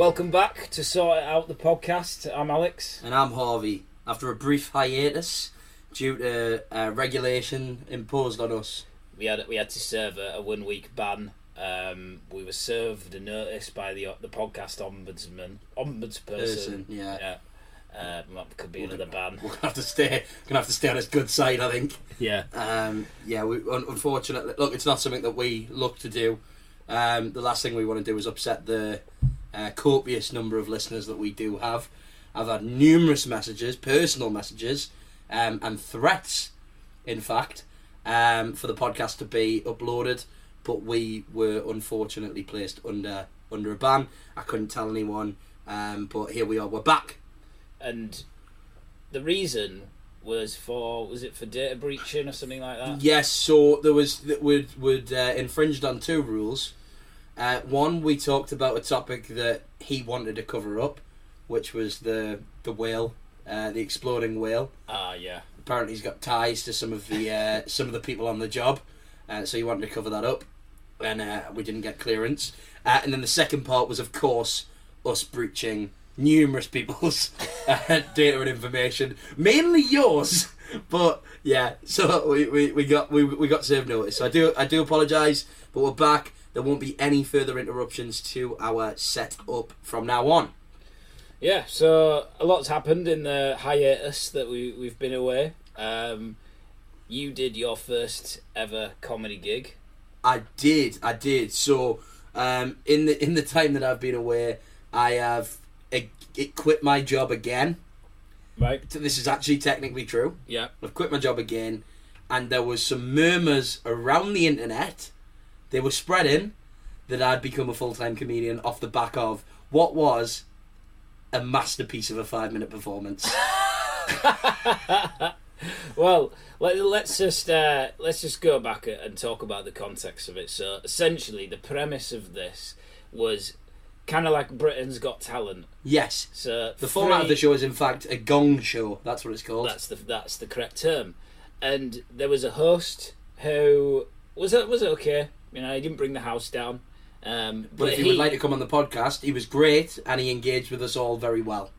Welcome back to Sort It Out the podcast. I'm Alex. And I'm Harvey. After a brief hiatus due to uh, regulation imposed on us. We had we had to serve a, a one week ban. Um, we were served a notice by the the podcast ombudsman, ombudsperson. Person, yeah. yeah. Uh, that could be another ban. We're gonna have to stay. Gonna have to stay on his good side, I think. Yeah. Um, yeah. We un- unfortunately, look, it's not something that we look to do. Um, the last thing we want to do is upset the uh, copious number of listeners that we do have. I've had numerous messages, personal messages, um, and threats, in fact, um, for the podcast to be uploaded. But we were unfortunately placed under under a ban. I couldn't tell anyone, um, but here we are. We're back. And the reason was for was it for data breaching or something like that? Yes, so there was that would would uh, infringed on two rules. Uh, one, we talked about a topic that he wanted to cover up, which was the the whale, uh, the exploding whale. Ah, yeah. Apparently, he's got ties to some of the uh, some of the people on the job, uh, so he wanted to cover that up, and uh, we didn't get clearance. Uh, and then the second part was, of course, us breaching numerous people's uh, data and information, mainly yours. But yeah, so we, we, we got we, we got served notice. So I do I do apologise, but we're back. There won't be any further interruptions to our setup from now on. Yeah, so a lot's happened in the hiatus that we we've been away. Um, you did your first ever comedy gig. I did, I did. So um, in the in the time that I've been away, I have it quit my job again. Right. This is actually technically true. Yeah. I've quit my job again, and there was some murmurs around the internet. They were spreading that I'd become a full time comedian off the back of what was a masterpiece of a five minute performance. Well, let, let's just uh, let's just go back and talk about the context of it. So essentially, the premise of this was kind of like Britain's Got Talent. yes, So the format of the show is in fact a gong show. That's what it's called. That's the that's the correct term. And there was a host who was it was okay. You know, he didn't bring the house down. Um, but if he, would like to come on the podcast, he was great and he engaged with us all very well.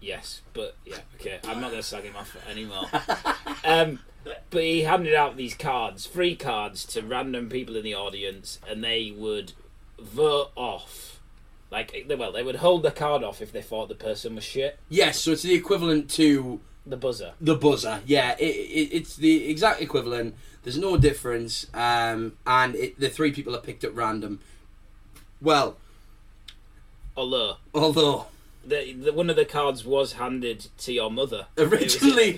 Yes, but yeah, okay. I'm not going to slag him off anymore. um, but he handed out these cards, free cards, to random people in the audience, and they would vote off. Like, they- well, they would hold the card off if they thought the person was shit. Yes, so it's the equivalent to The buzzer. the buzzer. Yeah, it, it, it's the exact equivalent. There's no difference, um, and it, the three people are picked at random. Well, Although although the, the, one of the cards was handed to your mother. Originally-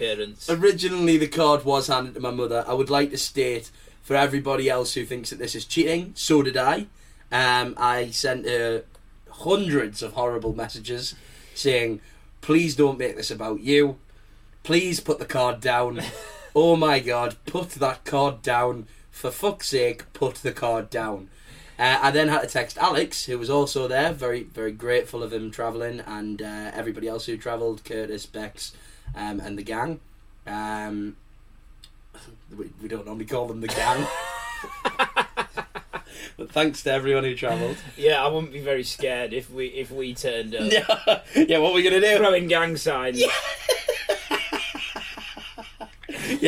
originally the card was handed to my mother, I would like to state for everybody else who thinks that this is cheating, so did I. Um, I sent her hundreds of horrible messages saying, "Please don't make this about you. Please put the card down. oh my god, put that card down. For fuck's sake, put the card down." Uh, I then had to text Alex, who was also there, very, very grateful of him travelling, and uh, everybody else who travelled, Curtis, Bex, um, and the gang. Um, we, we don't normally call them the gang. but thanks to everyone who travelled. yeah, I wouldn't be very scared if we if we turned up yeah, yeah, what are we going to do? throwing gang signs. yeah,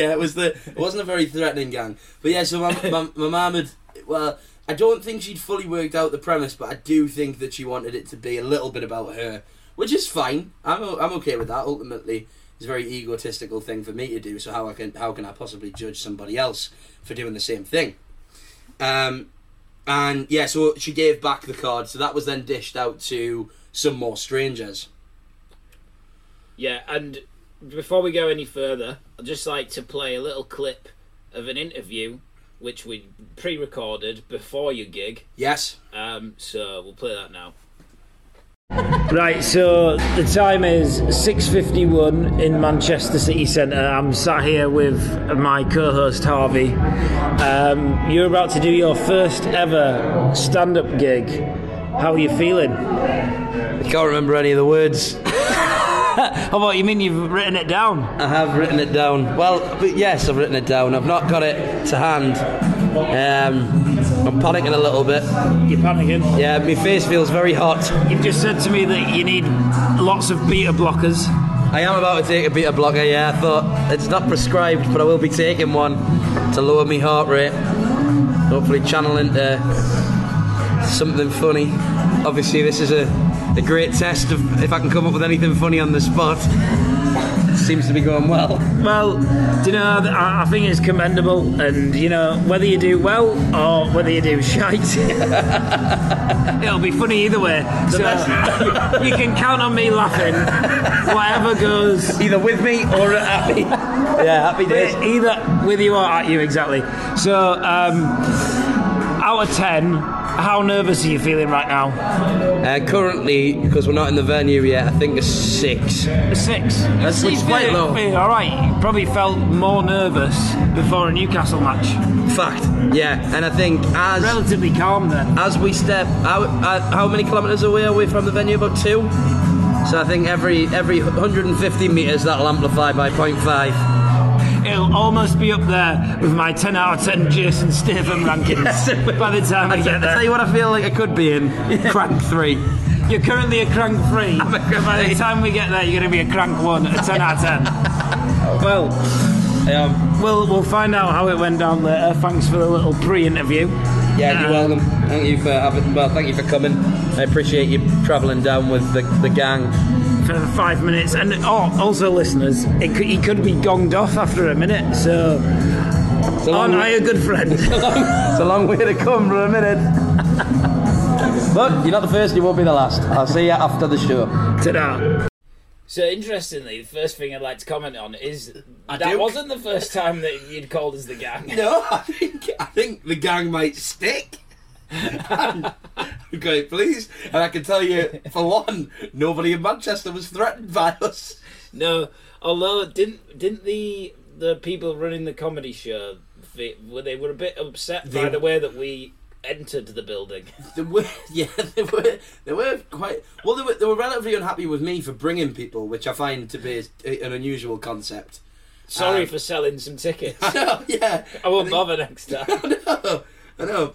it was the it wasn't a very threatening gang. But yeah, so my my, my mum had well, I don't think she'd fully worked out the premise, but I do think that she wanted it to be a little bit about her, which is fine. I'm I'm okay with that. Ultimately, it's a very egotistical thing for me to do. So how I can how can I possibly judge somebody else for doing the same thing? Um, and yeah, so she gave back the card. So that was then dished out to some more strangers. Yeah, and before we go any further, I'd just like to play a little clip of an interview which we pre-recorded before your gig. Yes. Um, so we'll play that now. Right, so the time is 6.51 in Manchester City Centre. I'm sat here with my co-host Harvey. Um, you're about to do your first ever stand-up gig. How are you feeling? I can't remember any of the words. How about you mean you've written it down? I have written it down. Well, but yes, I've written it down. I've not got it to hand. Um, I'm panicking a little bit. You're panicking. Yeah, my face feels very hot. You've just said to me that you need lots of beta blockers. I am about to take a beta blocker, yeah. I thought it's not prescribed, but I will be taking one to lower my heart rate. Hopefully, channel into something funny. Obviously, this is a, a great test of if I can come up with anything funny on the spot. Seems to be going well. Well, do you know, I, I think it's commendable, and you know, whether you do well or whether you do shite, it'll be funny either way. So you can count on me laughing, whatever goes. Either with me or at me. Yeah, happy days. Either with you or at you, exactly. So, um, out of 10, how nervous are you feeling right now? Uh, currently, because we're not in the venue yet, I think a six. A six. That's which quite low. All right, you probably felt more nervous before a Newcastle match. Fact, yeah, and I think as Relatively calm then. as we step out, uh, how many kilometres away are we from the venue? About two. So I think every every 150 metres that'll amplify by 0.5. It'll almost be up there with my 10 out of 10 Jason Statham rankings by the time I get there. I tell you what I feel like I could be in. Crank three. You're currently a crank three. a crank By the time we get there, you're going to be a crank one, a 10 out of 10. Well, Um, we'll we'll find out how it went down later. Thanks for the little pre-interview. yeah, you're Um, welcome. Thank you for having. Well, thank you for coming. I appreciate you travelling down with the, the gang. For five minutes. And oh, also, listeners, it could, he could be gonged off after a minute. So, It's a aren't I a good friend? it's a long way to come for a minute. but you're not the first. You won't be the last. I'll see you after the show. Ta-da. So interestingly, the first thing I'd like to comment on is that do. wasn't the first time that you'd called us the gang. No, I think I think the gang might stick. okay, please. And I can tell you, for one, nobody in Manchester was threatened by us. No, although didn't didn't the the people running the comedy show were they were a bit upset by the way that we entered the building. They were, yeah, they were, they were quite. Well, they were, they were relatively unhappy with me for bringing people, which I find to be a- an unusual concept. Sorry Um, for selling some tickets. I know, yeah. I won't think- bother next time. I know, I know.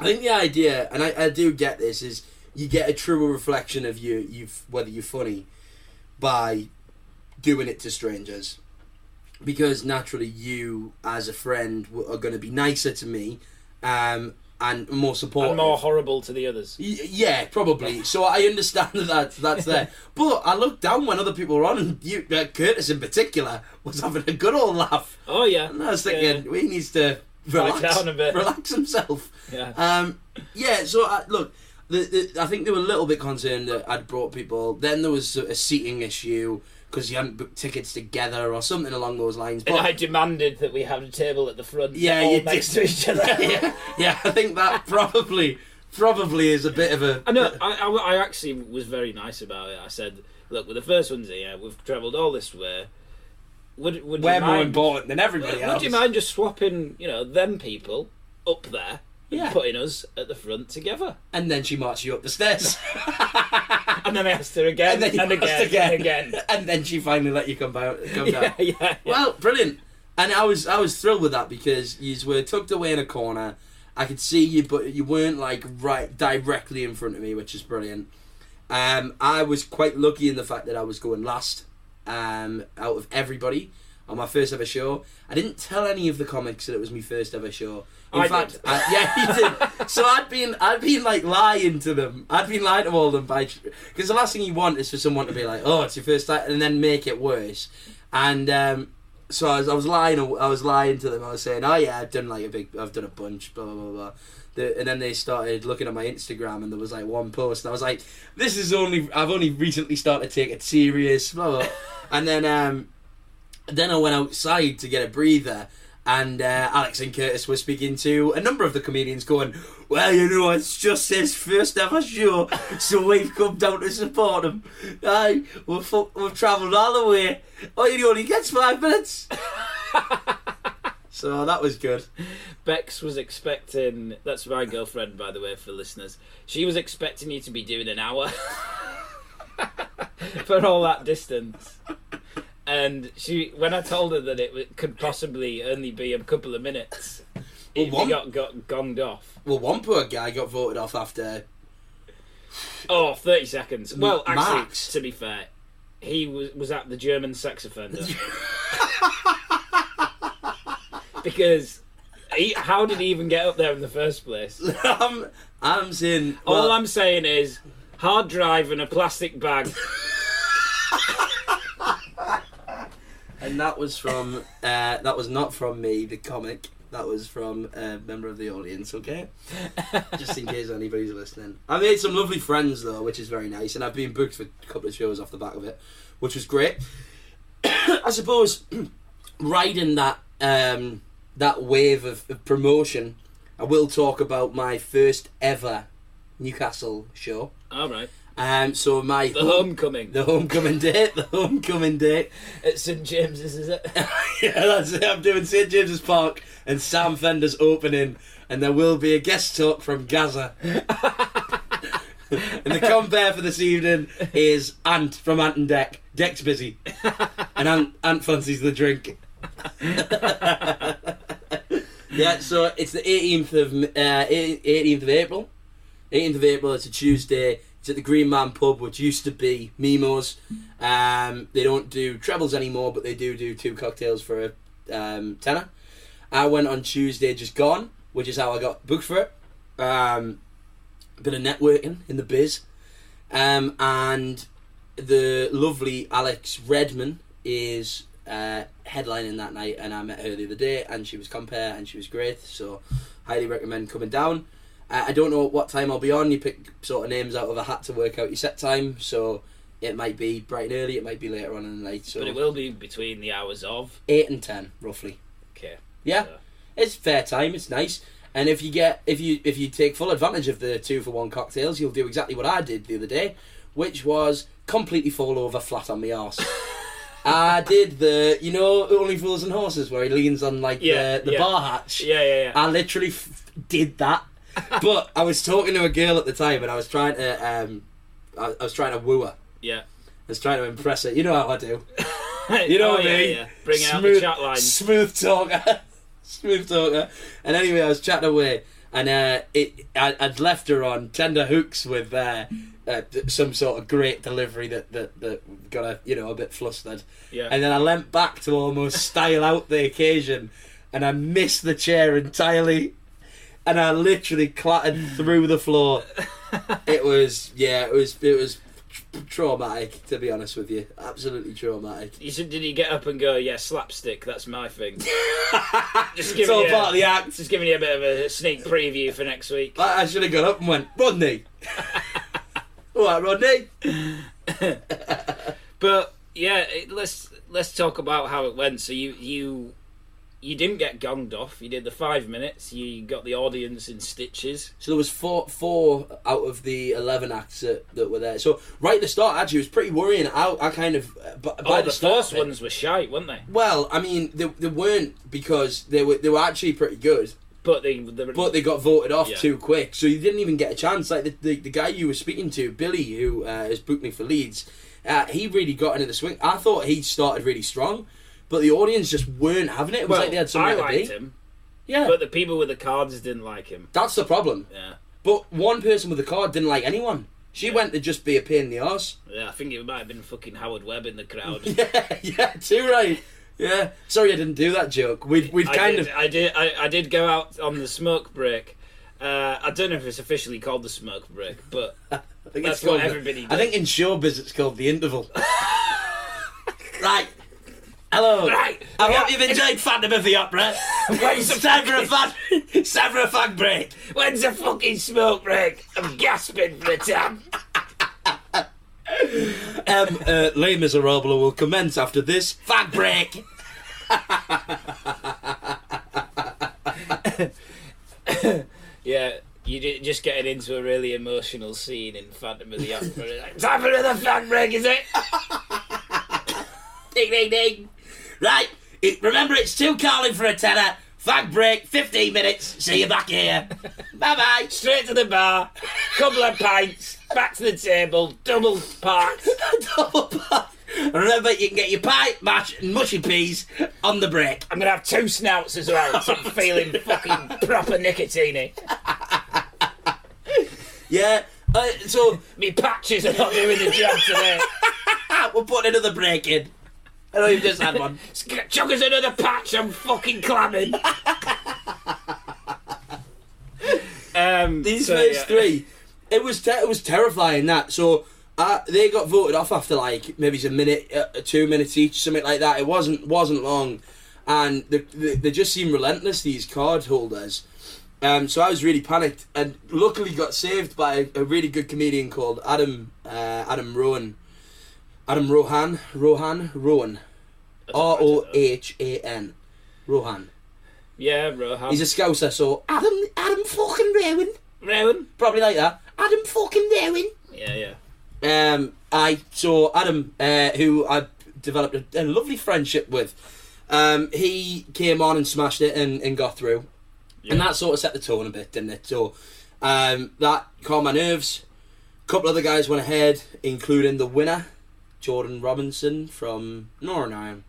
I think the idea, and I, I do get this, is you get a truer reflection of you, you whether you're funny, by doing it to strangers, because naturally you, as a friend, w- are going to be nicer to me, um, and more supportive. and more horrible to the others. Y- Yeah, probably. So I understand that that's, that's there. but I looked down when other people were on, and you, uh, Curtis in particular was having a good old laugh. Oh yeah. And I was Yeah, thinking, he needs to relax, down a bit. relax himself. Yeah. Um, yeah. So I, look, the, the, I think they were a little bit concerned that I'd brought people. Then there was a seating issue because you hadn't booked tickets together or something along those lines. And But I demanded that we have a table at the front, Yeah, all you next did. to each other. yeah, yeah, I think that probably probably is a bit of a. I know. I, I, I actually was very nice about it. I said, "Look, with the first ones here, we've travelled all this way. Would would We're more mind, important than everybody else. Would you mind just swapping, you know, them people up there, and Yeah. putting us at the front together?" And then she marched you up the stairs. And then I asked her again, and, you again, asked and again. and then she finally let you come down. Come down. Yeah, yeah. Well, brilliant. And I was I was thrilled with that because you were tucked away in a corner. I could see you, but you weren't like right directly in front of me, which is brilliant. Um, I was quite lucky in the fact that I was going last um, out of everybody on my first ever show. I didn't tell any of the comics that it was my first ever show. In I fact. I, yeah, you did. so I'd been, I'd been like lying to them. I'd been lying to all of them by because the last thing you want is for someone to be like, "Oh, it's your first time," and then make it worse. And um, so I was, I was lying, I was lying to them. I was saying, "Oh yeah, I've done like a big, I've done a bunch, blah blah blah blah." The, and then they started looking at my Instagram, and there was like one post, and I was like, "This is only, I've only recently started to take it serious." Blah blah. and then, um, then I went outside to get a breather, and uh, Alex and Curtis were speaking to a number of the comedians, going, "Well, you know, it's just his first ever show, so we've come down to support him. Aye, we've we've travelled all the way. Oh, he only gets five minutes." so that was good. Bex was expecting. That's my girlfriend, by the way, for listeners. She was expecting you to be doing an hour for all that distance. And she, when I told her that it could possibly only be a couple of minutes, he one- got got gonged off. Well, one poor guy got voted off after. Oh, 30 seconds. Well, actually, Max. to be fair, he was was at the German sex offender. because he, how did he even get up there in the first place? I'm, I'm saying. All well, I'm saying is hard drive and a plastic bag. And that was from. Uh, that was not from me, the comic. That was from a member of the audience. Okay, just in case anybody's listening. I made some lovely friends though, which is very nice, and I've been booked for a couple of shows off the back of it, which was great. I suppose riding that um, that wave of, of promotion, I will talk about my first ever Newcastle show. All right. Um, so my The homecoming the homecoming date, the homecoming date. at St James's, is it? yeah, that's it. I'm doing St James's Park and Sam Fender's opening, and there will be a guest talk from Gazza. and the compare for this evening is Ant from Ant and Dec. Dec's busy, and Ant, Ant fancies the drink. yeah, so it's the 18th of uh, 18th of April. 18th of April. It's a Tuesday. It's at the Green Man Pub, which used to be Mimo's. Um, they don't do trebles anymore, but they do do two cocktails for a um, tenner. I went on Tuesday, just gone, which is how I got booked for it. Um, bit of networking in the biz, um, and the lovely Alex Redman is uh, headlining that night, and I met her the other day, and she was compare, and she was great. So, highly recommend coming down. Uh, I don't know what time I'll be on. You pick sort of names out of a hat to work out your set time, so it might be bright and early, it might be later on in the night. So But it will be between the hours of. eight and ten, roughly. Okay. Yeah, So, it's fair time. It's nice. And if you get if you if you take full advantage of the two for one cocktails, you'll do exactly what I did the other day, which was completely fall over flat on my arse. I did the you know only fools and horses where he leans on like Yeah, the, the yeah. bar hatch. yeah, yeah, yeah. I literally f- did that. but I was talking to a girl at the time, and I was trying to um, I, I was trying to woo her. yeah. I was trying to impress her. You know how I do. You know oh, what yeah, I mean? Yeah. Bring out Smooth- the chat line. Smooth talker. Smooth talker. And anyway, I was chatting away, and uh, it I, I'd left her on tender hooks with uh, uh, some sort of great delivery that, that, that got her, you know, a bit flustered. Yeah. And then I leant back to almost style out the occasion, and I missed the chair entirely, and I literally clattered through the floor. It was, yeah, it was, it was traumatic to be honest with you. Absolutely traumatic. You said, did he get up and go, yeah, slapstick, that's my thing? Just It's all part of the act. just giving you a bit of a sneak preview for next week. I, I should have got up and went, Rodney. All right, Rodney. But yeah, it, let's let's talk about how it went. So you you you didn't get gonged off. You did the five minutes. You got the audience in stitches. So there was four, four out of the eleven acts that, that were there. So right at the start, actually, it was pretty worrying. I, I kind of uh, by, by oh, the start first ones were shite, weren't they? Well, I mean, they, they weren't because they were they were actually pretty good, But they, they but they got voted off Yeah. too quick. So you didn't even get a chance. Like the, the, the guy you were speaking to, Billy, who uh, has booked me for Leeds, uh, he really got into the swing. I thought he started really strong, but the audience just weren't having it. It was well, like they had I somewhere to liked be. him, Yeah, but the people with the cards didn't like him. that's the problem. Yeah, But one person with a card didn't like anyone. She went to just be a pain in the arse. yeah. I think it might have been fucking Howard Webb in the crowd. Yeah, yeah, too right. Yeah, sorry I didn't do that joke. We'd we'd I kind did, of I did. I, I did go out on the smoke break. Uh, I don't know if it's officially called the smoke break, but I think that's it's called what the- everybody I think in showbiz it's called the interval. right. Hello. Right. I hope you've enjoyed Phantom of the Opera. When's it's time for a. It's time for a fag break. when's the fucking smoke break? I'm gasping for the time. Um, uh, Les Miserables will commence after this fag break. Yeah, you did, just getting into a really emotional scene in Phantom of the Opera. Like, Time for another fag break, is it? Ding ding ding. Right. It, remember, it's two calling for a tenner. Fag break. Fifteen minutes. See you back here. bye bye. Straight to the bar, couple of pints, back to the table, double parked. double park. And remember, you can get your pie, mash, and mushy peas on the break. I'm gonna have two snouts as well, so I'm feeling fucking proper nicotine. Yeah. Uh, so Me patches are not doing the job today. we're putting another break in. I know you've just had one. Chuck us another patch, I'm fucking clamming. um, These so, first yeah. three, it was te- it was terrifying. That so uh, they got voted off after like maybe a minute, uh, two minutes each, something like that. It wasn't wasn't long, and they, they, they just seemed relentless. These card holders. Um, so I was really panicked, and luckily got saved by a, a really good comedian called Adam uh, Adam Rowan. Adam Rohan Rohan Rowan R O H A N Rohan. Yeah, Rohan. He's a scouser, so Adam Adam fucking Rowan. Rowan. Probably like that. Adam fucking Rowan. Yeah, yeah. Um, I saw Adam, uh, who I developed a, a lovely friendship with. Um, he came on and smashed it and, and got through, and that sort of set the tone a bit, didn't it? So um, that calmed my nerves. A couple other guys went ahead, including the winner, Jordan Robinson from Northern Ireland.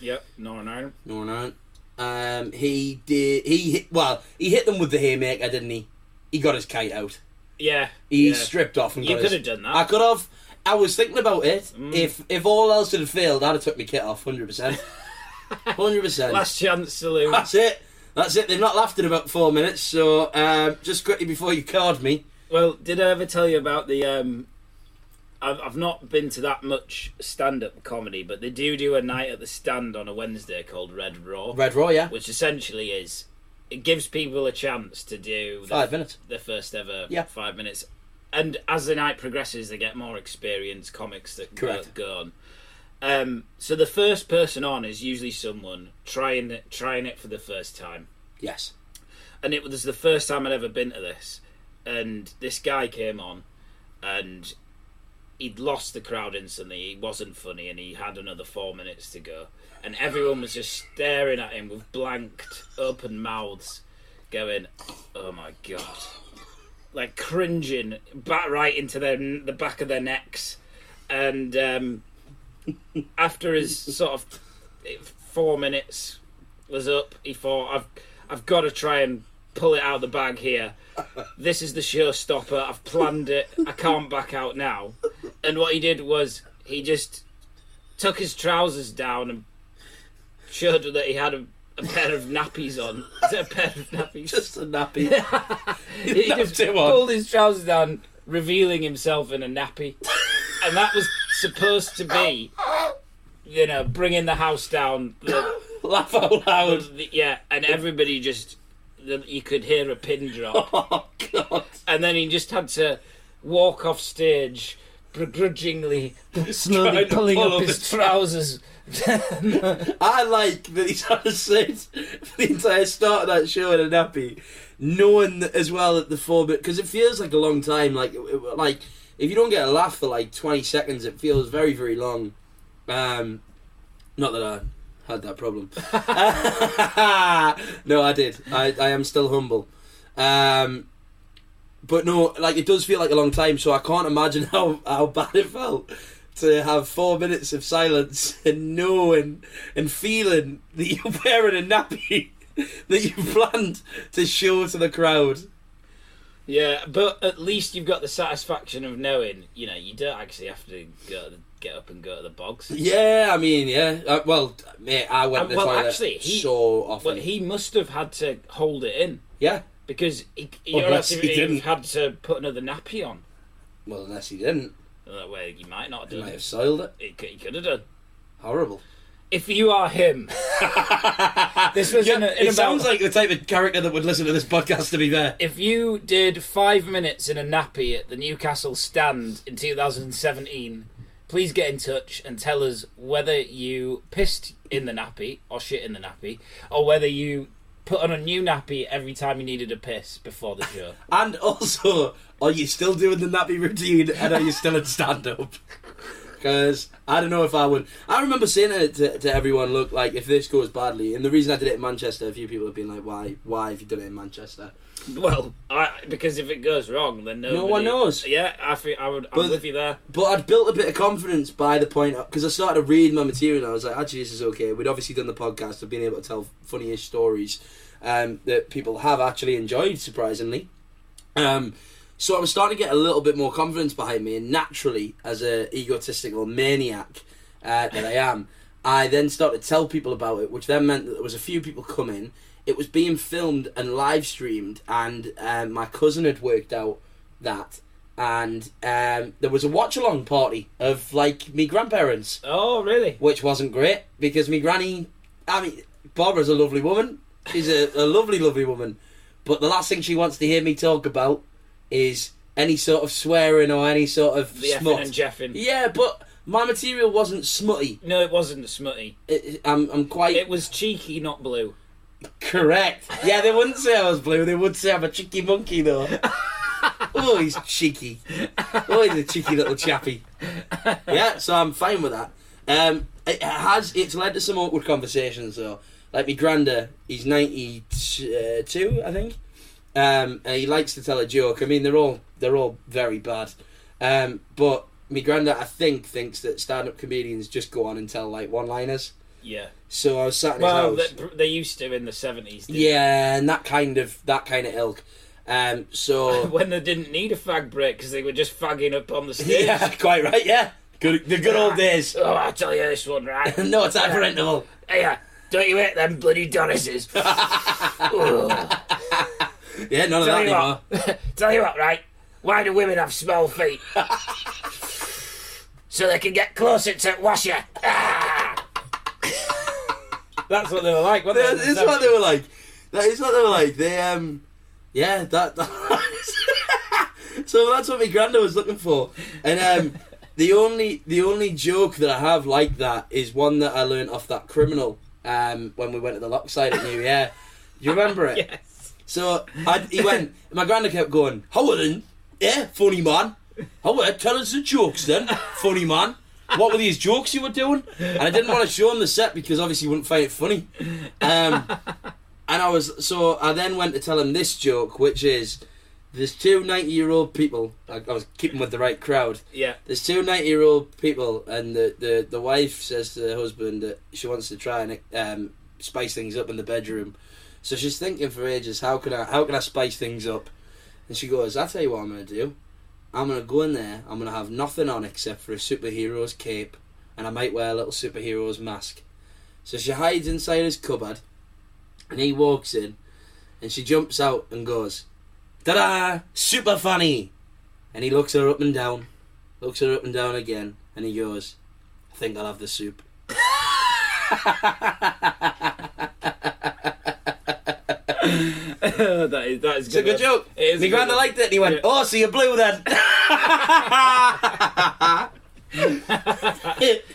Yep, Northern Ireland. Northern Ireland. Um, he did. He hit, well, he hit them with the haymaker, didn't he? He got his kite out. Yeah. He yeah. stripped off and You got could have done that. I could have. I was thinking about it. Mm. If if all else had failed, I'd have took my kit off, hundred percent, hundred percent. Last chance saloon. That's it. That's it. They've not laughed in about four minutes. So um, just quickly before you card me, Well, did I ever tell you about the? Um, I've I've not been to that much stand-up comedy, but they do do a night at the stand on a Wednesday called Red Raw, Red Raw, yeah, which essentially is it gives people a chance to do the, five minutes. the first ever Yeah. five minutes, and as the night progresses, they get more experienced comics that go, Correct. go on. Um, so the first person on is usually someone trying it, trying it for the first time. Yes. and it was the first time I'd ever been to this. And this guy came on, and he'd lost the crowd instantly. He wasn't funny, and he had another four minutes to go. And everyone was just staring at him with blanked, open mouths, going, "Oh my god!" Like cringing back right into their the back of their necks. And um, after his sort of four minutes was up, he thought, "I've I've got to try and pull it out of the bag here. This is the showstopper. I've planned it. I can't back out now." And what he did was he just took his trousers down and showed that he had a, a pair of nappies on. Is it a pair of nappies? Just a nappy. he just pulled his trousers down, revealing himself in a nappy, and that was supposed to be, you know, bringing the house down. The, Laugh out loud. the- yeah, and everybody just, the, you could hear a pin drop, Oh God. and then he just had to walk off stage, begrudgingly, slowly pulling up his trousers. I like that he's had to sit for the entire start of that show in a nappy, knowing as well that the four bit because it feels like a long time. Like like if you don't get a laugh for like twenty seconds, it feels very very long. Um, not that I had that problem. no, I did. I I am still humble. Um, but no, like it does feel like a long time. So I can't imagine how how bad it felt to have four minutes of silence and knowing and feeling that you're wearing a nappy that you planned to show to the crowd. Yeah, but at least you've got the satisfaction of knowing, you know, you don't actually have to go to the, get up and go to the bogs. Yeah, I mean, yeah. Uh, well, mate, I went Uh, well, actually, he- so often. Well, he must have had to hold it in yeah. Because he, he Unless else he he didn't. had to put another nappy on. Well, unless he didn't, uh, That way he might not have he might have soiled it. He could, he could have done. Horrible. If you are him, this was Yeah, in, a, in it about. sounds like the type of character that would listen to this podcast. To be fair, if you did five minutes in a nappy at the Newcastle stand in 2017, please get in touch and tell us whether you pissed in the nappy or shit in the nappy, or whether you put on a new nappy every time you needed a piss before the show. and also, are you still doing the nappy routine, and are you still in stand up? Because I don't know if I would. I remember saying it to, to everyone. Look, like if this goes badly, and the reason I did it in Manchester, a few people have been like, "Why? Why have you done it in Manchester?" Well, I, because if it goes wrong, then nobody, No one knows. Yeah, I think I would. I'm But- with you there. But I'd built a bit of confidence by the point because I started reading my material and I was like, actually, this is okay. We'd obviously done the podcast of being able to tell funny-ish stories um, that people have actually enjoyed, surprisingly. Um, so I was starting to get a little bit more confidence behind me, and naturally, as a egotistical maniac uh, that I am, I then started to tell people about it, which then meant that there was a few people coming. It was being filmed and live streamed, and um, my cousin had worked out that, and um, there was a watch along party of like me grandparents, Oh, really? which wasn't great because me granny, I mean, Barbara's a lovely woman. She's a, a lovely, lovely woman, but the last thing she wants to hear me talk about is any sort of swearing or any sort of The smut. and jeffing. Yeah, but my material wasn't smutty. No, it wasn't smutty. It- I'm, I'm quite It was cheeky, not blue. Correct. Yeah, they wouldn't say I was blue. They would say I'm a cheeky monkey, though. oh, he's cheeky. Oh, he's a cheeky little chappy. Yeah, so I'm fine with that. Um, it has. It's led to some awkward conversations, though. Like my granda, he's 92, I think. Um, and he likes to tell a joke. I mean, they're all they're all very bad. Um, but my granda, I think, thinks that stand-up comedians just go on and tell like one-liners. Yeah. So I was sat in his Well, house. they, they used to in the seventies. Yeah, and that kind of that kind of ilk. Um, so When they didn't need a fag break because they were just fagging up on the stage. yeah, quite right. Yeah, good the good old days. Oh, I'll tell you this one, right? no time for interval. Hey, uh, don't you hate them bloody Donis's? Ugh. Yeah, none of Tell that anymore. what, tell you what, right? Why do women have small feet? so they can get closer to washer. Ah! That's what they were like, wasn't That is what they were like. That is what they were like. They um, yeah, that. that so that's what my granda was looking for, and um, the only the only joke that I have like that is one that I learned off that criminal um when we went to the Lockside at New Year. Do you remember it? Yes. So I, he went. My granda kept going. Howard, yeah, funny man. Howard, tell us the jokes then, funny man. What were these jokes you were doing? And I didn't want to show him the set because obviously he wouldn't find it funny. Um, and I was so I then went to tell him this joke, which is there's two 90 year old people. I, I was keeping with the right crowd. Yeah. There's two 90 year old people, and the, the, the wife says to the husband that she wants to try and um, spice things up in the bedroom. So she's thinking for ages, how can I how can I spice things up? And she goes, I'll tell you what I'm gonna do. I'm gonna go in there, I'm gonna have nothing on except for a superhero's cape and I might wear a little superhero's mask. So she hides inside his cupboard and he walks in and she jumps out and goes, Ta da! Super funny! And he looks her up and down, looks her up and down again, and he goes, I think I'll have the soup. that is that is It's a good joke. It is My good liked it and he went, Yeah. Oh, so you're blue then.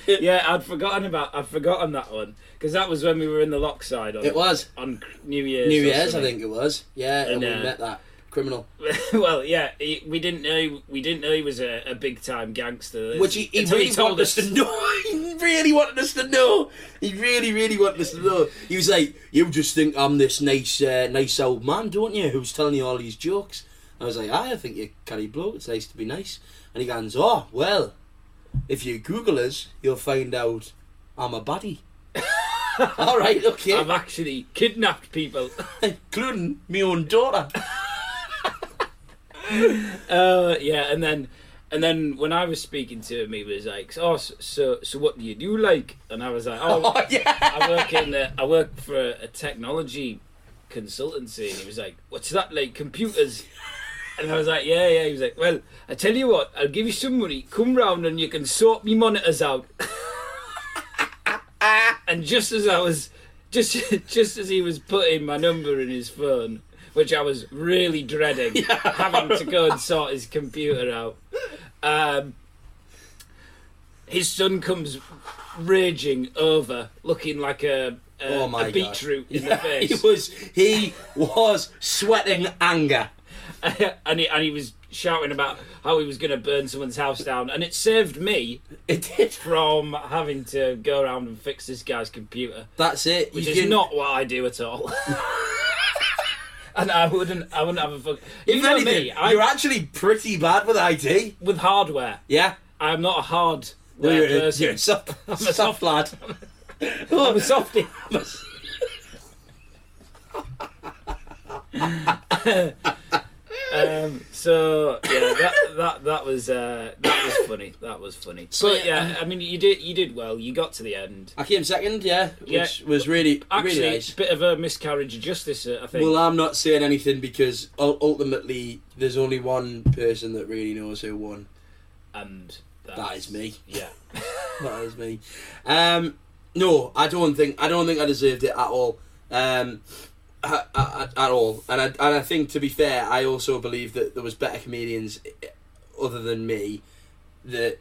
Yeah, I'd forgotten about I'd forgotten that one because that was when we were in the Lockside on It was. on New Year's. New or Year's, I something. think it was. Yeah, and, And, we uh, met that criminal. well, yeah, he, we didn't know he, we didn't know he was a, a big time gangster. Which he, he really wanted us to know. he really wanted us to know. He really, really wanted us to know. He was like, "You just think I'm this nice, uh, nice old man, don't you? Who's telling you all these jokes?" I was like, "Aye, "I think you're carry bloke. It's nice to be nice." And he goes, "Oh, well, if you Google us, you'll find out I'm a buddy." all right, okay, I've actually kidnapped people. including my own daughter. Uh, yeah, and then and then when I was speaking to him, he was like, "Oh, so so, what do you do like?" And I was like, "Oh, Oh yeah. I work in I work for a, a technology consultancy." And he was like, "What's that like? Computers?" And I was like, "Yeah, yeah." He was like, "Well, I tell you what, I'll give you some money. Come round and you can sort me monitors out." and just as I was, just just as he was putting my number in his phone, which I was really dreading, having to go and sort his computer out. Um, his son comes raging over, looking like a a, Oh my a beetroot God. in Yeah, the face. He was he was sweating anger. and he and he was shouting about how he was going to burn someone's house down, and it saved me It did. from having to go around and fix this guy's computer, That's it. which You is can- not what I do at all. and I wouldn't. I wouldn't have a fuck. If You know anything, me. I, you're actually pretty bad with IT. with hardware. Yeah. I'm not a hard No, you're, a, person. you're a soft, a soft, soft- lad. I'm a softie. Um, so yeah, that that that was uh, that was funny. That was funny. So, but yeah, I mean, you did you did well. You got to the end. I came second, yeah, Yeah. which was really, Actually, really nice. bit of a miscarriage of justice, uh, I think. Well, I'm not saying anything because ultimately there's only one person that really knows who won. and That that's- me. Yeah. That is me. Um, no, I don't think I don't think I deserved it at all. Um, at, at, at all, and I and I think to be fair, I also believe that there was better comedians eh, other than me that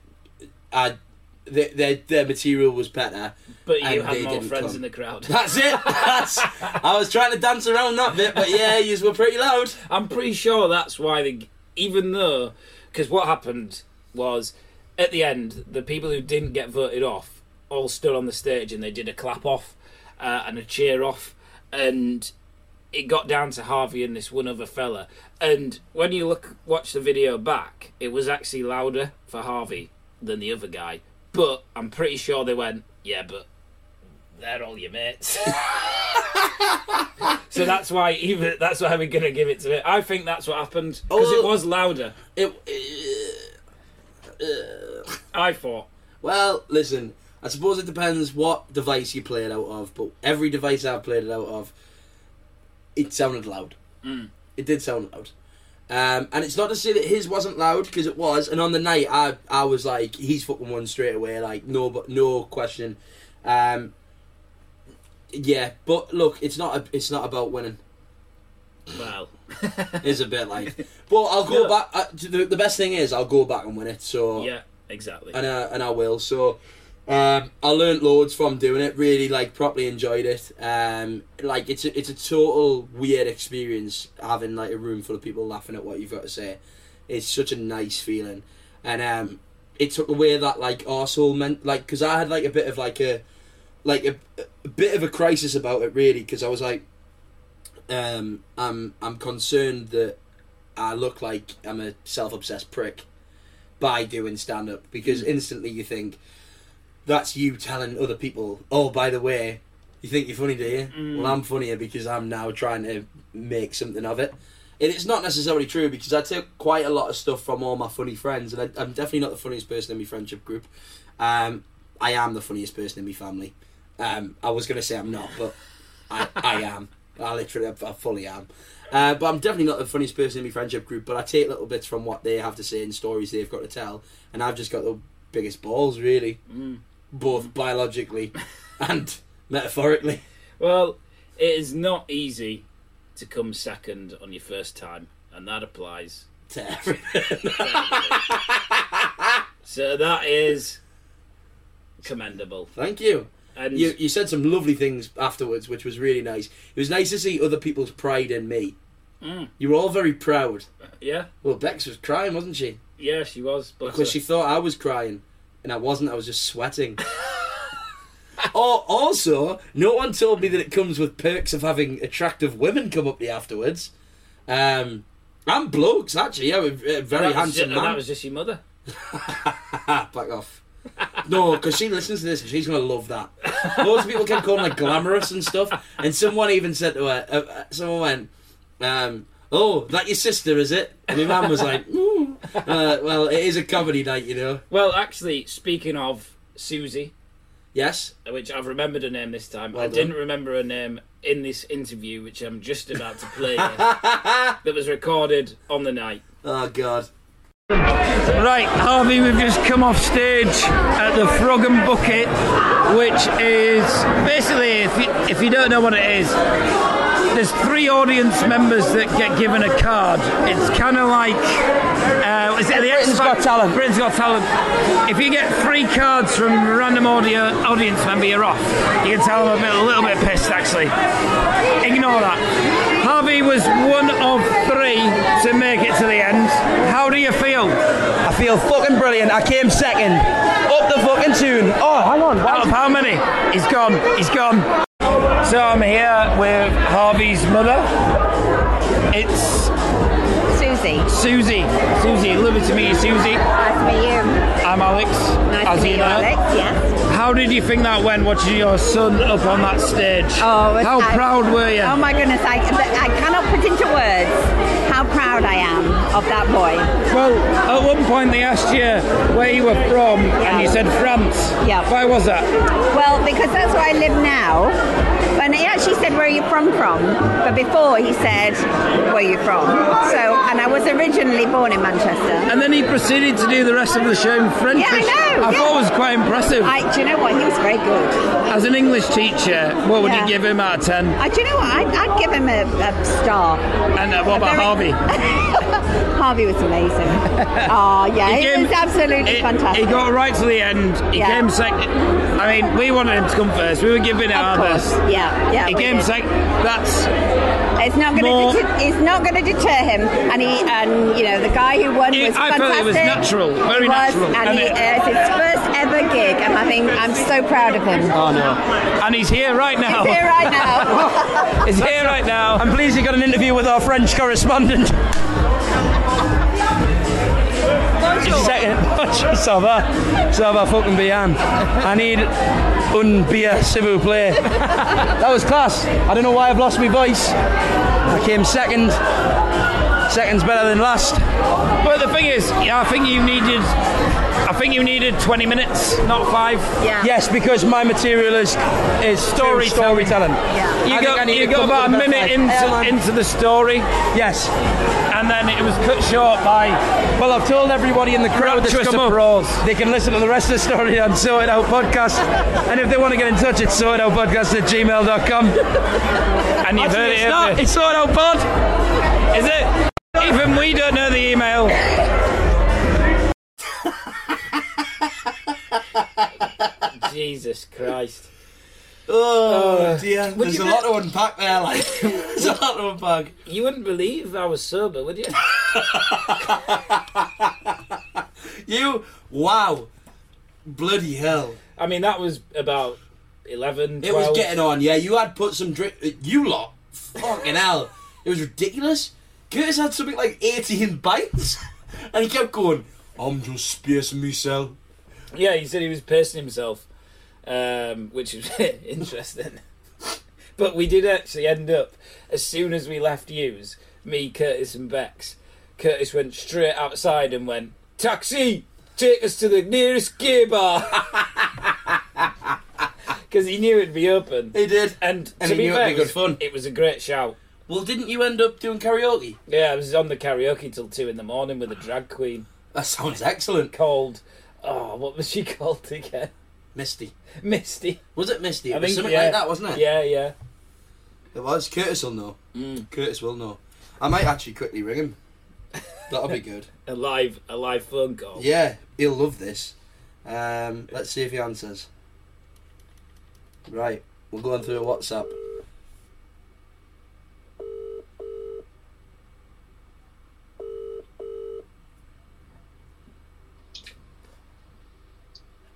I their their, their material was better. But you had more friends come. in the crowd. That's it. That's. I was trying to dance around that bit, but yeah, you were pretty loud. I'm pretty sure that's why they, even though, because what happened was at the end, the people who didn't get voted off all stood on the stage and they did a clap off uh, and a cheer off, and it got down to Harvey and this one other fella. And when you look watch the video back, it was actually louder for Harvey than the other guy. But I'm pretty sure they went, yeah, but they're all your mates. so that's why even that's why we're gonna give it to it. I think that's what happened because Oh, it was louder. It. uh, uh, I thought. well, listen. I suppose it depends what device you play it out of, but every device I've played it out of, it sounded loud. Mm. It did sound loud. Um, and it's not to say that his wasn't loud because it was. And on the night, I I was like, he's fucking won straight away, like no, but no question. Um, yeah, but look, it's not a, it's not about winning. Well, It's a bit like, but I'll go Yeah. back. Uh, the, the best thing is I'll go back and win it. So yeah, exactly. and I, and I will. So um, I learnt loads from doing it. Really, like properly enjoyed it. Um, like it's a, it's a total weird experience having like a room full of people laughing at what you've got to say. It's such a nice feeling, and um, it took away that like arsehole meant like because I had like a bit of like a like a, a bit of a crisis about it really because I was like um, I'm I'm concerned that I look like I'm a self-obsessed prick by doing stand up because instantly you think that's you telling other people, oh, by the way, you think you're funny, do you? Mm. Well, I'm funnier because I'm now trying to make something of it. And it's not necessarily true because I took quite a lot of stuff from all my funny friends, and I, I'm definitely not the funniest person in my friendship group. Um, I am the funniest person in my family. Um, I was going to say I'm not, but I, I am. I literally, I fully am. Uh, but I'm definitely not the funniest person in my friendship group. But I take little bits from what they have to say and stories they've got to tell, and I've just got the biggest balls, really, Mm. Both biologically and metaphorically. Well, it is not easy to come second on your first time, and that applies. To everything. So that is commendable. Thank you. And You you said some lovely things afterwards, which was really nice. It was nice to see other people's pride in me. Mm. You were all very proud. yeah, Well, Bex was crying, wasn't she? yeah, she was. But Because uh, she thought I was crying, and I wasn't. I was just sweating. oh, also, no one told me that it comes with perks of having attractive women come up to you afterwards. Um, and blokes, actually. Yeah, a very that handsome ju- man. That was just your mother. Back off. No, because she listens to this and she's going to love that. Loads of people kept calling her glamorous and stuff. And someone even said to her, uh, uh, someone went, um, Oh, that your sister, is it? And my mum was like, "Ooh." Uh, Well, it is a comedy night, you know. Well, actually, speaking of Susie, Yes? which I've remembered her name this time. Well I done. didn't remember her name in this interview, which I'm just about to play, that was recorded on the night. Oh, God. Right, Harvey, we've just come off stage at the Frog and Bucket, which is basically, if you, if you don't know what it is, there's three audience members that get given a card. It's kind of like, uh, is it the X Britain's Got Talent. Britain's Got Talent. If you get three cards from a random audio, audience member, you're off. You can tell them I'm a, a little bit pissed, actually. Ignore that. Harvey was one of three to make it to the end. How do you feel? I feel fucking brilliant. I came second. Up the fucking Toon. Oh, hang on. Out of how many? He's gone. He's gone. So I'm here with Harvey's mother. It's Susie. Susie. Susie, lovely to meet you, Susie. Nice to meet you. I'm Alex. Nice as to meet you know. Alex. Yes. How did you think that went watching your son up on that stage? Oh, How I- proud were you? Oh my goodness, I, I cannot put into words how proud I am of that boy. Well, at one point they asked you where you were from, and you said France. Yeah. Why was that? Well, because that's where I live now. And he actually said, "Where are you from?" From, but before he said, "Where are you from?" So, and I was originally born in Manchester. And then he proceeded to do the rest of the show in French. Yeah, I know, I yeah. thought was quite impressive. I, do you know what? He was very good. As an English teacher, what would Yeah. you give him out of ten? I, do you know what? I'd, I'd give him a, a star. And uh, what about Very- Harvey? Harvey was amazing. Oh yeah, He it came- was absolutely He- fantastic. He got right to the end. He Yeah. came second. I mean, we wanted him to come first. We were giving it our course. best. Yeah, yeah. He came second. That's It's not going to. Deter, it's not going to deter him. And he, and you know, the guy who won It- was I felt fantastic. it was natural, very was, natural. and, he, it- uh, it's his first gig, and I think I'm so proud of him. oh no, and he's here right now. He's here right now. He's here right now. I'm pleased he got an interview with our French correspondent. Second, ça va, ça va fucking bien. I need un beer, s'il vous plaît. That was class. I don't know why I've lost my voice. I came second. Second's better than last. But the thing is, yeah, I think you needed. I think you needed 20 minutes, not five. yeah. Yes, because my material is is Storytelling. storytelling. Yeah. You I think got, you to got about a minute into, into the story, Yes. and then it was cut short by Well, I've told everybody in the crowd that's Rapturous come up they can listen to the rest of the story on Sort It Out Podcast. and if they want to get in touch, it's sortedoutpodcast at gmail.com. and you've heard it it's here not. It's Sort It Out Pod. Is it? Even we don't know the email. Jesus Christ. Oh, dear. would There's a lot to unpack there, like. There's a lot to unpack. You wouldn't believe I was sober, would you? You, wow. Bloody hell. I mean, that was about 11, 12. It was getting on, yeah. You had put some drink. uh, You lot. Fucking hell. It was ridiculous. Curtis had something like 18 bites. And he kept going, I'm just spacing myself. Yeah, he said he was pacing himself, um, which is interesting. but we did actually end up, as soon as we left Hughes, me, Curtis, and Bex, Curtis went straight outside and went, Taxi! Take us to the nearest gear bar! Because he knew it'd be open. He did. And, And to he be knew fair, it'd be was- good fun. It was a great shout. Well, didn't you end up doing karaoke? Yeah, I was on the karaoke till two in the morning with a drag queen That sounds excellent. called. Oh, what was she called again? Misty. Misty. Was it Misty? It I was think something yeah. like that, wasn't it? Yeah, yeah. It was. Curtis will know. Mm. Curtis will know. I might actually quickly ring him. That'll be good. A live, a live phone call. Yeah, he'll love this. Um, let's see if he answers. Right, we're going through a WhatsApp.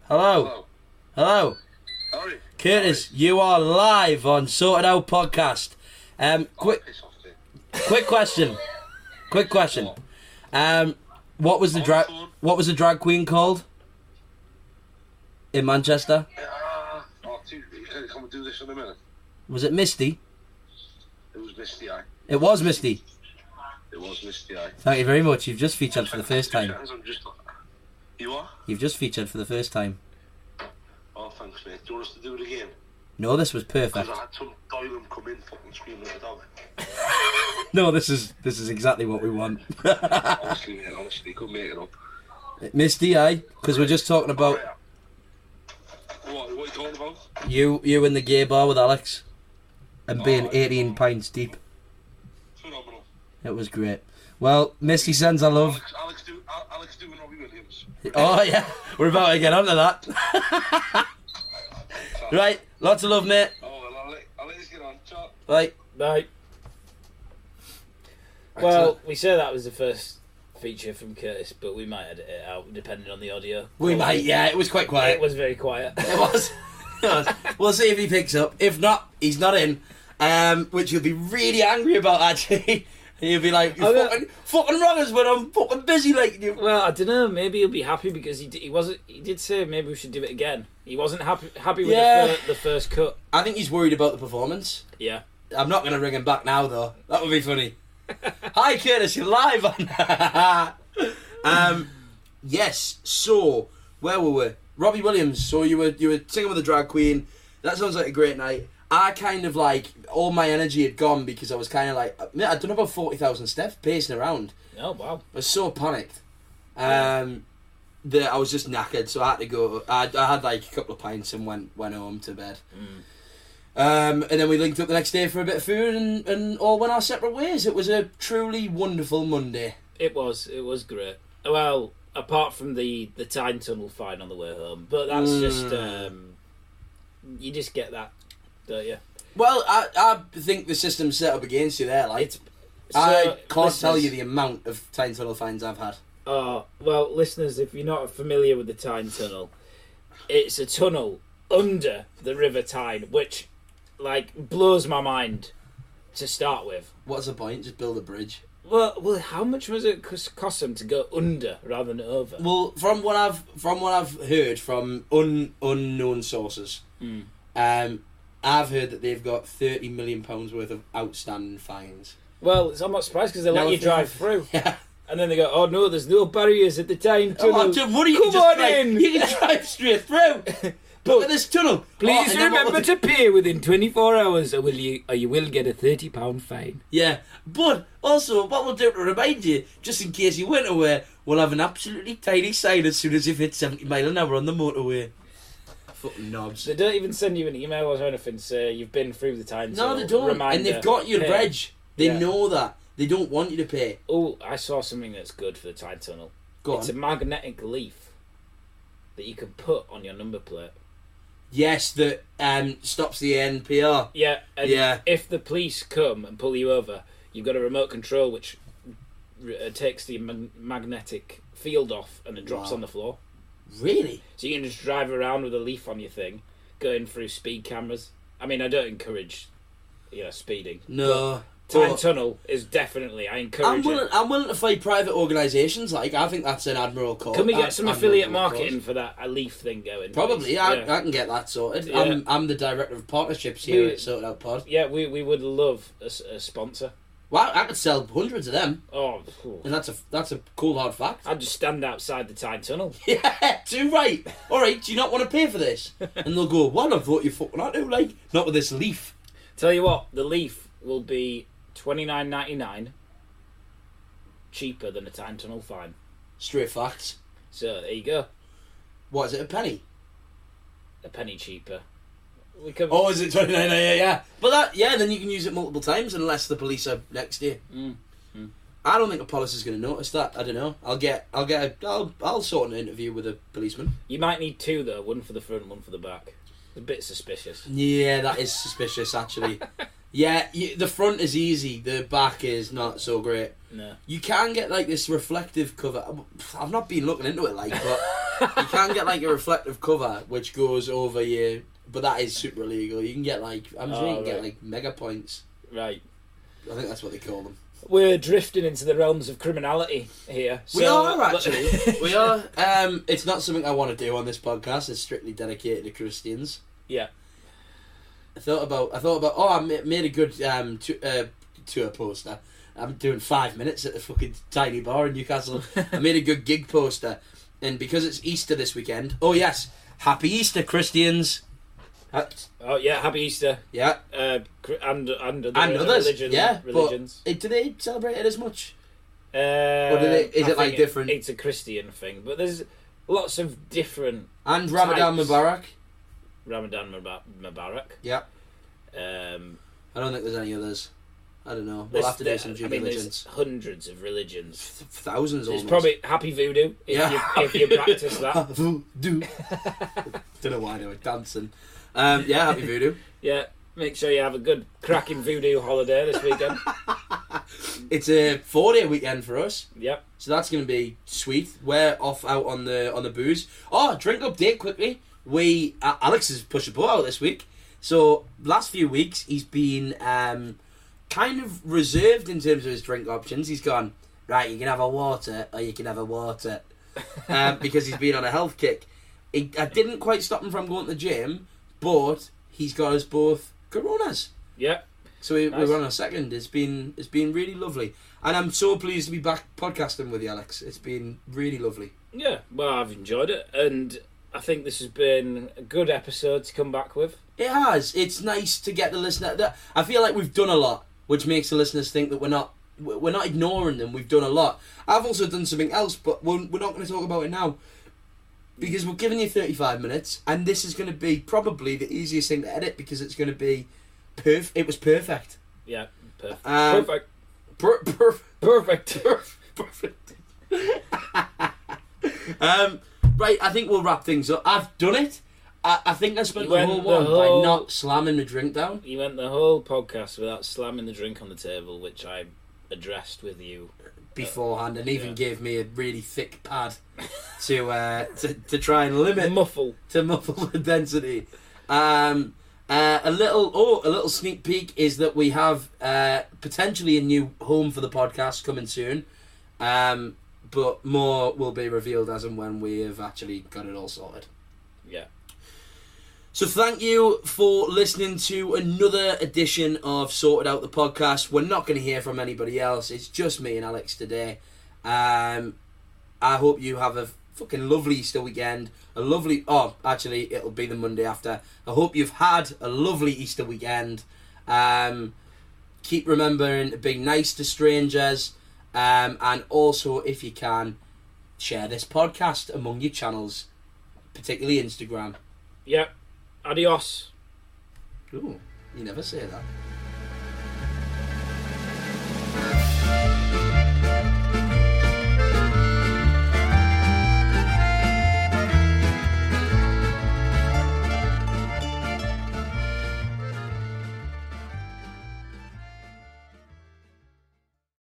Hello. Hello. Sorry. Curtis, you are live on Sort It Out Podcast. Um, quick, off, dude. quick question. Quick question. Um, what was the drag? What was the drag queen called? In Manchester, Uh, oh, dude, you can come do this in a minute. was it Misty? It was Misty Eye. It was Misty. It was Misty Eye. Thank you very much. You've just featured for the first time. You are? You've just featured for the first time. Oh, mate. Do you want us to do it again? No, this was Because perfect. I had some Doylem come in fucking screaming at the. No, this is this is exactly what we want. honestly, mate, honestly, couldn't make it up. Misty, aye, because we're just talking about oh, What, what are you talking about? you you in the gay bar with Alex, and being Oh, 18 pints deep. Phenomenal. It was great. Well, Misty sends her love. Alex, Alex, do, Alex doing Robbie Williams. Oh yeah, we're about to get onto that. right, lots of love, mate. Oh, well, I'll let, I'll let you get on. Ciao. Right. Right. Well, we say that was the first feature from Curtis, but we might edit it out depending on the audio. We might, yeah. It was quite quiet. It was very quiet. It was. It was. We'll see if he picks up. If not, he's not in. Um, which he'll be really angry about actually. And you'll be like, you know. fucking, fucking wrong when I'm fucking busy like you. Well, I don't know. Maybe he'll be happy because he d- he wasn't. He did say maybe we should do it again. He wasn't happy happy with Yeah. the, fir- the first cut. I think he's worried about the performance. Yeah. I'm not going to ring him back now, though. That would be funny. Hi, Curtis, you're live on. um, yes. So, where were we? Robbie Williams. So you were you were singing with a drag queen. That sounds like a great night. I kind of like all my energy had gone because I was kind of like I don't know about forty thousand steps pacing around. Oh wow. I was so panicked. Um, that I was just knackered, so I had to go. I, I had like a couple of pints and went went home to bed. Um, and then we linked up the next day for a bit of food and, and all went our separate ways. It was a truly wonderful Monday. It was. It was great. Well, apart from the the Tyne Tunnel fine on the way home, but that's just um, you just get that, don't you? Well, I, I think the system's set up against you there. Like, It's I so, can't tell listeners- you the amount of Tyne Tunnel fines I've had. Oh, well, listeners, if you're not familiar with the Tyne Tunnel, it's a tunnel under the River Tyne, which, like, blows my mind to start with. What's the point? Just build a bridge. Well, well, how much was it cos- cost them to go under rather than over? Well, from what I've from what I've heard from un, unknown sources, Hmm. um, I've heard that they've got thirty million pounds worth of outstanding fines. Well, it's, I'm not surprised because they No, let you drive through, Yeah. and then they go, "Oh no, there's no barriers at the Tyne Oh, Tunnel." don't worry, you Come on drive, in. You can drive straight through. Look at this tunnel. Oh, Please what remember to pay within 24 hours, or will you, or you will get a 30 pound fine. Yeah, but also what we'll do to remind you, just in case you weren't aware, we'll have an absolutely tiny sign as soon as you've hit 70 mile an hour on the motorway. Fucking knobs. They don't even send you an email or anything say you've been through the Tyne. No, they don't. Reminder, and they've got your reg. They Yeah. know that. They don't want you to pay. Oh, I saw something that's good for the Tyne Tunnel. Go it's on. a magnetic leaf that you can put on your number plate. Yes, that um, stops the NPR. Yeah, and Yeah. if the police come and pull you over, you've got a remote control which uh, takes the mag- magnetic field off and it drops Wow. on the floor. Really? So you can just drive around with a leaf on your thing, going through speed cameras. I mean, I don't encourage, you know, speeding. No. Tyne But Tunnel is definitely. I encourage. I'm willing. it. I'm willing to fight private organisations. Like I think that's an admiral cause. Can we get some admirable affiliate marketing for that a leaf thing going? Probably. I, yeah. I can get that sorted. Yeah. I'm, I'm the director of partnerships here We- at Sort It Out Pod. Yeah, we, we would love a sponsor. Well, I could sell hundreds of them, Oh, phew. and that's a that's a cool hard fact. I'd just stand outside the Tyne Tunnel. Yeah, too right. All right, do you not want to pay for this? And they'll go, well, I thought you fucking I do like not with this leaf. Tell you what, the leaf will be twenty nine ninety nine, cheaper than a Tyne Tunnel fine. Straight facts. So there you go, What is it? A penny? a penny cheaper. We could. Oh, is it twenty nine? Yeah, yeah. But that, yeah, then you can use it multiple times unless the police are next to you. Mm, mm. I don't think a police is going to notice that. I don't know. I'll get, I'll get, a, I'll, I'll sort an interview with a policeman. You might need two though, one for the front, one for the back. It's a bit suspicious. Yeah, that is suspicious, actually. yeah, you, the front is easy. The back is not so great. No. You can get like this reflective cover. I've not been looking into it, like, but you can get like a reflective cover which goes over you. But that is super illegal. You can get like, I'm sure you Oh, can get like mega points. Right. I think that's what they call them. We're drifting into the realms of criminality here. We So- are actually. we are. Um, it's not something I want to do on this podcast. It's strictly dedicated to Christians. Yeah. I thought about. I thought about. Oh, I made a good um tu- uh, tour poster. I'm doing five minutes at the fucking tiny bar in Newcastle. I made a good gig poster, and because it's Easter this weekend. Oh yes, Happy Easter, Christians. Uh, Oh yeah, happy Easter. yeah, Uh, and and other and others. religion, yeah, religions. But, do they celebrate it as much? Uh, Or do they- is I it, like, different? It's a Christian thing, but there's lots of different And Ramadan Types. Mubarak. Ramadan Mubarak. Yeah, Um, I don't think there's any others. I don't know. We'll there's- have to do some due I mean, there's diligence. hundreds of religions. Thousands There's almost. probably Happy Voodoo if yeah. you if you practice that. Voodoo. don't know why they were dancing. Um, yeah, happy voodoo. Yeah, make sure you have a good cracking voodoo holiday this weekend. It's a four day weekend for us, yep. so that's going to be sweet. We're off out on the on the booze. Oh, drink update quickly. We uh, Alex has pushed a boat out this week. So last few weeks he's been um, kind of reserved in terms of his drink options. He's gone right. You can have a water, or you can have a water, um, because he's been on a health kick. It, I didn't quite stop him from going to the gym, but he's got us both Coronas. Yeah. So we, Nice. we're on a second. It's been it's been really lovely, and I'm so pleased to be back podcasting with you, Alex. It's been really lovely. Yeah. Well, I've enjoyed it, and I think this has been a good episode to come back with. It has. It's nice to get the listener. That I feel like we've done a lot, which makes the listeners think that we're not we're not ignoring them. We've done a lot. I've also done something else, but we're, we're not going to talk about it now because we're giving you 35 minutes, and this is going to be probably the easiest thing to edit because it's going to be perf. It was perfect. Yeah. Perfect. Um, perfect. Per- per- Perfect. perfect. um, right, I think we'll wrap things up. I've done it. I, I think I spent the whole one whole- by not slamming the drink down. You went the whole podcast without slamming the drink on the table, which I addressed with you. beforehand and even Yeah. gave me a really thick pad to uh, to, to try and limit Muffle. to muffle the density. Um, uh, a little oh a little sneak peek is that we have uh, potentially a new home for the podcast coming soon, um, but more will be revealed as and when we have actually got it all sorted. Yeah. So thank you for listening to another edition of Sort It Out the podcast. We're not going to hear from anybody else. It's just me and Alex today. Um, I hope you have a fucking lovely Easter weekend. A lovely oh, actually, it'll be the Monday after. I hope you've had a lovely Easter weekend. Um, keep remembering to be nice to strangers, um, and also if you can, share this podcast among your channels, particularly Instagram. Yeah. Adios. Ooh, you never say that.